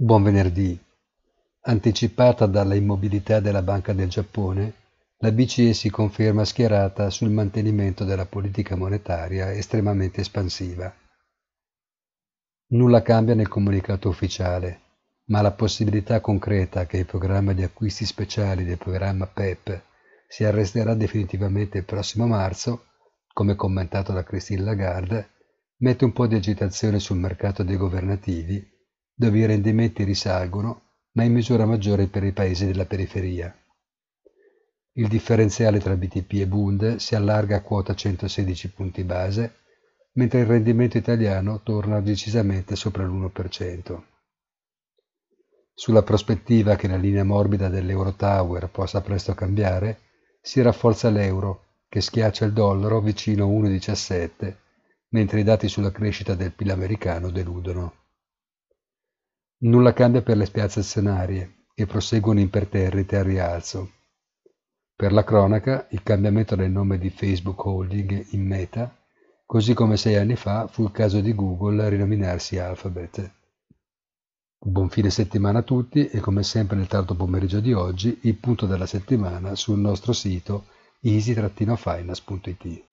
Buon venerdì. Anticipata dalla immobilità della Banca del Giappone, la BCE si conferma schierata sul mantenimento della politica monetaria estremamente espansiva. Nulla cambia nel comunicato ufficiale, ma la possibilità concreta che il programma di acquisti speciali del programma PEP si arresterà definitivamente il prossimo marzo, come commentato da Christine Lagarde, mette un po' di agitazione sul mercato dei governativi, dove i rendimenti risalgono, ma in misura maggiore per i paesi della periferia. Il differenziale tra BTP e Bund si allarga a quota 116 punti base, mentre il rendimento italiano torna decisamente sopra l'1%. Sulla prospettiva che la linea morbida dell'Eurotower possa presto cambiare, si rafforza l'euro, che schiaccia il dollaro vicino a 1,17, mentre i dati sulla crescita del PIL americano deludono. Nulla cambia per le spiazze azionarie, che proseguono imperterrite al rialzo. Per la cronaca, il cambiamento del nome di Facebook Holding in Meta, così come sei anni fa fu il caso di Google a rinominarsi Alphabet. Buon fine settimana a tutti e come sempre nel tardo pomeriggio di oggi il punto della settimana sul nostro sito easy-finance.it.